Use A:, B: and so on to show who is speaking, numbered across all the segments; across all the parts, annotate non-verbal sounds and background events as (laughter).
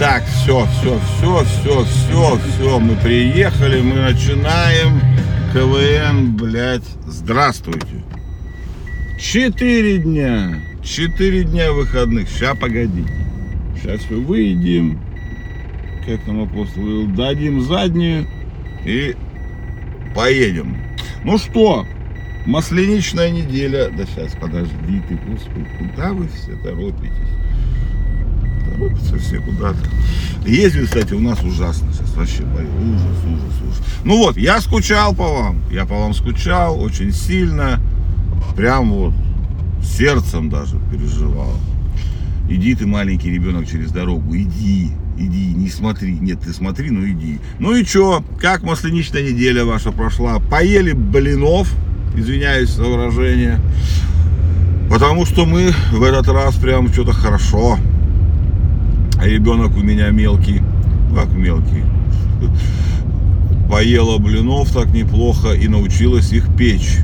A: Так, все, все, все, все, все, все, мы приехали, мы начинаем. КВН, блядь, здравствуйте. Четыре дня, четыре дня выходных. Сейчас погодите. Сейчас мы выйдем, как там апостол говорил, дадим заднюю и поедем. Ну что, масленичная неделя. Да сейчас, подожди ты, господи, куда вы все торопитесь? Все куда-то. Ездили, кстати, у нас ужасно сейчас, вообще ужас, ужас, ужас. Ну вот, я скучал по вам, я по вам скучал очень сильно, прям вот сердцем даже переживал. Иди ты, маленький ребенок, через дорогу, иди, иди, не смотри. Нет, ты смотри, ну иди. Ну и чё, как масленичная неделя ваша прошла? Поели блинов, извиняюсь за выражение. Потому что мы в этот раз прям что-то хорошо. А ребенок у меня мелкий, как мелкий, поела блинов так неплохо и научилась их печь.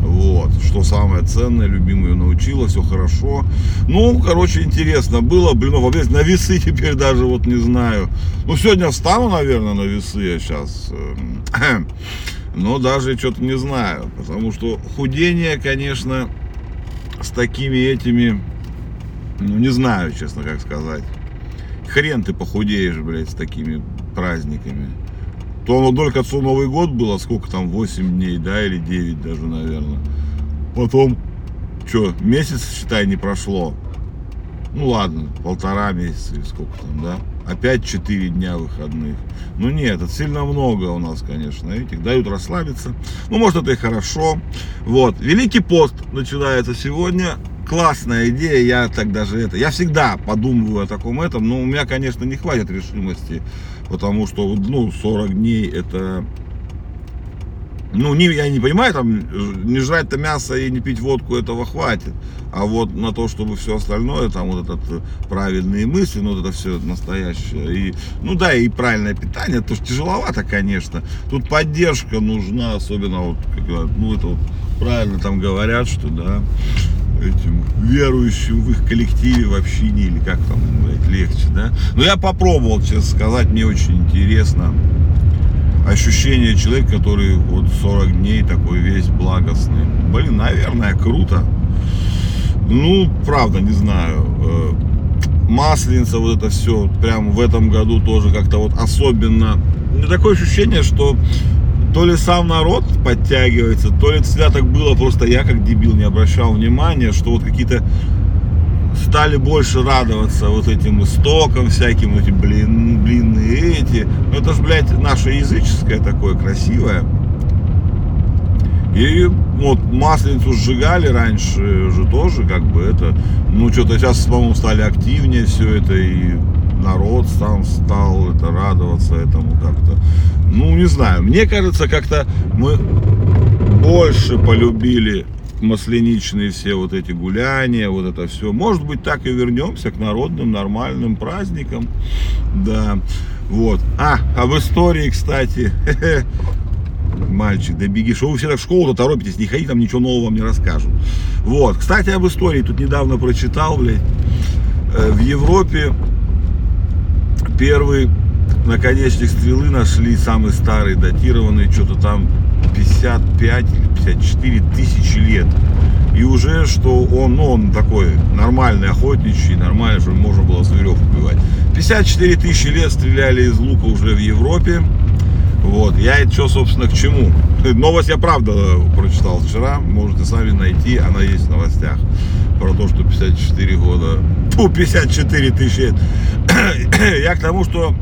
A: Вот, что самое ценное, любимую научила, все хорошо. Ну, короче, интересно было, блинов, на весы теперь даже вот не знаю. Ну, сегодня встану, наверное, на весы я сейчас. Эм, (clears throat) но даже что-то не знаю, потому что худение, конечно, с такими этими, ну, не знаю, честно, как сказать. Хрен ты похудеешь, блядь, с такими праздниками то оно только отцу Новый год было, сколько там, 8 дней, да, или 9 даже, наверное. Потом, что, месяц, считай, не прошло. Ну ладно, полтора месяца или сколько там, да. Опять 4 дня выходных. Ну нет, это сильно много у нас, конечно, этих. Дают расслабиться. Ну, может, это и хорошо. Вот, Великий пост начинается сегодня классная идея, я так даже это, я всегда подумываю о таком этом, но у меня, конечно, не хватит решимости, потому что, ну, 40 дней это, ну, не, я не понимаю, там, не жрать-то мясо и не пить водку, этого хватит, а вот на то, чтобы все остальное, там, вот этот правильные мысли, ну, вот это все настоящее, и, ну, да, и правильное питание, то что тяжеловато, конечно, тут поддержка нужна, особенно, вот, как, ну, это вот, правильно там говорят, что, да, этим верующим в их коллективе, в общине, или как там, блядь, легче, да. Но я попробовал, честно сказать, мне очень интересно ощущение человека, который вот 40 дней такой весь благостный. Блин, наверное, круто. Ну, правда, не знаю. Э, масленица, вот это все, прям в этом году тоже как-то вот особенно. У такое ощущение, что то ли сам народ подтягивается, то ли это всегда так было, просто я как дебил не обращал внимания, что вот какие-то стали больше радоваться вот этим истокам всяким, эти блин, блины эти. Ну это же, блядь, наше языческое такое красивое. И вот масленицу сжигали раньше же тоже, как бы это, ну что-то сейчас, по-моему, стали активнее все это, и народ сам стал это радоваться этому как-то. Ну, не знаю, мне кажется, как-то мы больше полюбили масленичные все вот эти гуляния, вот это все. Может быть, так и вернемся к народным нормальным праздникам. Да, вот. А, об истории, кстати. (laughs) Мальчик, да беги, что вы все так в школу-то торопитесь, не ходи, там ничего нового вам не расскажут. Вот, кстати, об истории, тут недавно прочитал, блядь, э, в Европе Первый наконечник стрелы нашли, самый старый, датированный, что-то там 55 или 54 тысячи лет. И уже, что он, ну, он такой нормальный охотничий, нормальный, чтобы можно было зверев убивать. 54 тысячи лет стреляли из лука уже в Европе. Вот, я это что, собственно, к чему? Новость я правда прочитал вчера, можете сами найти, она есть в новостях про то, что 54 года, фу, 54 тысячи лет. (coughs) Я к тому, что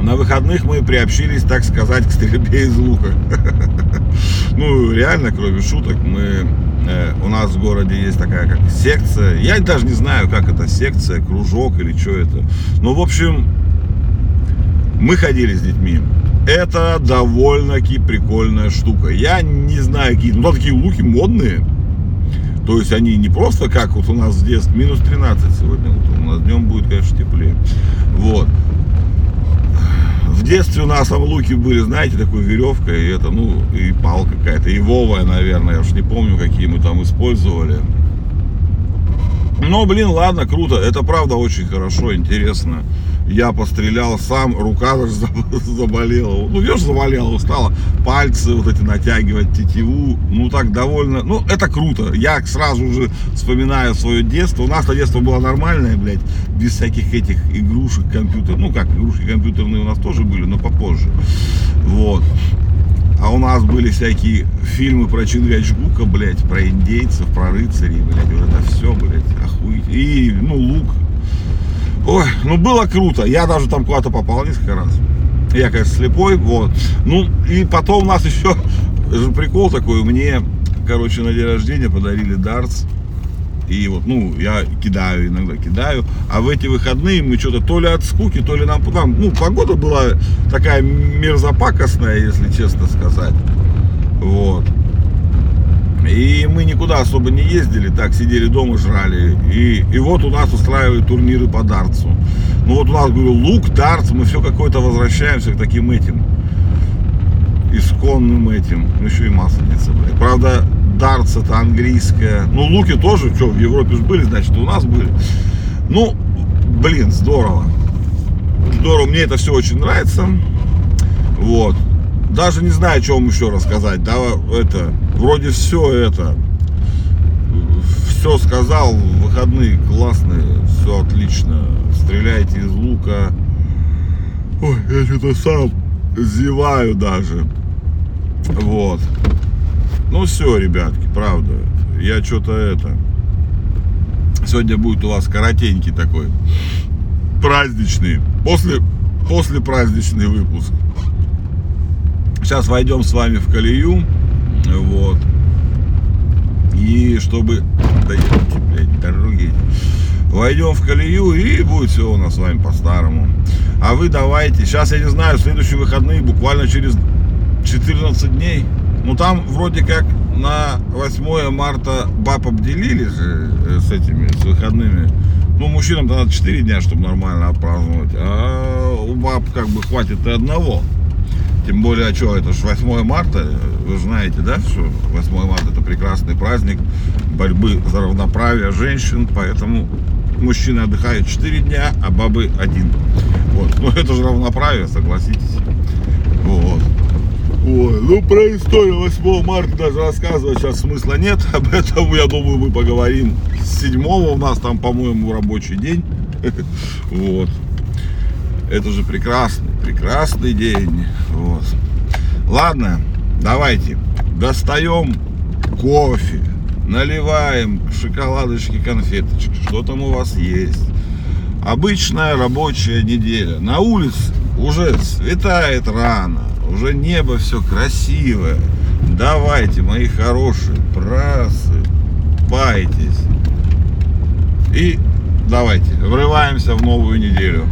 A: на выходных мы приобщились, так сказать, к стрельбе из лука. (laughs) Ну, реально, кроме шуток, мы э, у нас в городе есть такая как секция. Я даже не знаю, как это секция, кружок или что это. Ну, в общем, мы ходили с детьми. Это довольно-таки прикольная штука. Я не знаю, какие, ну, такие луки модные. То есть они не просто как вот у нас в детстве, минус 13 сегодня утром, у нас днем будет, конечно, теплее. Вот. В детстве у нас там луки были, знаете, такой веревка, и это, ну, и палка какая-то, и вовая, наверное, я уж не помню, какие мы там использовали. Но, блин, ладно, круто, это правда очень хорошо, интересно. Я пострелял сам, рука (laughs) даже заб- заболела. Ну, видишь, заболела, устала. Пальцы вот эти натягивать, тетиву. Ну, так довольно. Ну, это круто. Я сразу же вспоминаю свое детство. У нас-то детство было нормальное, блядь, без всяких этих игрушек, компьютеров. Ну, как, игрушки компьютерные у нас тоже были, но попозже. Вот. А у нас были всякие фильмы про Чингачгука, блядь, про индейцев, про рыцарей, блядь, вот это все, блядь, охуеть. И, ну, лук. Ой, ну было круто. Я даже там куда-то попал несколько раз. Я, конечно, слепой, вот. Ну, и потом у нас еще (laughs) прикол такой, мне, короче, на день рождения подарили дартс. И вот, ну, я кидаю, иногда кидаю. А в эти выходные мы что-то то ли от скуки, то ли нам, нам ну, погода была такая мерзопакостная, если честно сказать. Вот. И мы никуда особо не ездили, так сидели дома, жрали. И, и вот у нас устраивают турниры по дартсу. Ну вот у нас, говорю, лук, дартс, мы все какое-то возвращаемся к таким этим исконным этим. Ну еще и масленица, блядь. Правда, дартс это английская. Ну, луки тоже, что, в Европе же были, значит, у нас были. Ну, блин, здорово. Здорово, мне это все очень нравится. Вот. Даже не знаю, что вам еще рассказать. Да, это, вроде все это, все сказал, выходные классные, все отлично. Стреляйте из лука. Ой, я что-то сам зеваю даже. Вот. Ну все, ребятки, правда. Я что-то это. Сегодня будет у вас коротенький такой праздничный. После, после праздничный выпуск. Сейчас войдем с вами в колею. Вот. И чтобы... Да блядь, дороги. Войдем в колею и будет все у нас с вами по-старому. А вы давайте. Сейчас, я не знаю, следующие выходные буквально через 14 дней. Ну там вроде как на 8 марта баб обделили же э, с этими, с выходными. Ну, мужчинам-то надо 4 дня, чтобы нормально отпраздновать. А у баб как бы хватит и одного. Тем более, а что, это же 8 марта, вы знаете, да, что 8 марта это прекрасный праздник борьбы за равноправие женщин, поэтому мужчины отдыхают 4 дня, а бабы один. Вот. Ну это же равноправие, согласитесь. Вот. Ой, ну про историю 8 марта даже рассказывать сейчас смысла нет. (laughs) Об этом, я думаю, мы поговорим. С 7 у нас там, по-моему, рабочий день. (laughs) Вот. Это же прекрасный, прекрасный день. Вот. Ладно, давайте. Достаем кофе, наливаем шоколадочки, конфеточки. Что там у вас есть? Обычная рабочая неделя. На улице уже светает рано. Уже небо все красивое. Давайте, мои хорошие, просыпайтесь. И давайте, врываемся в новую неделю.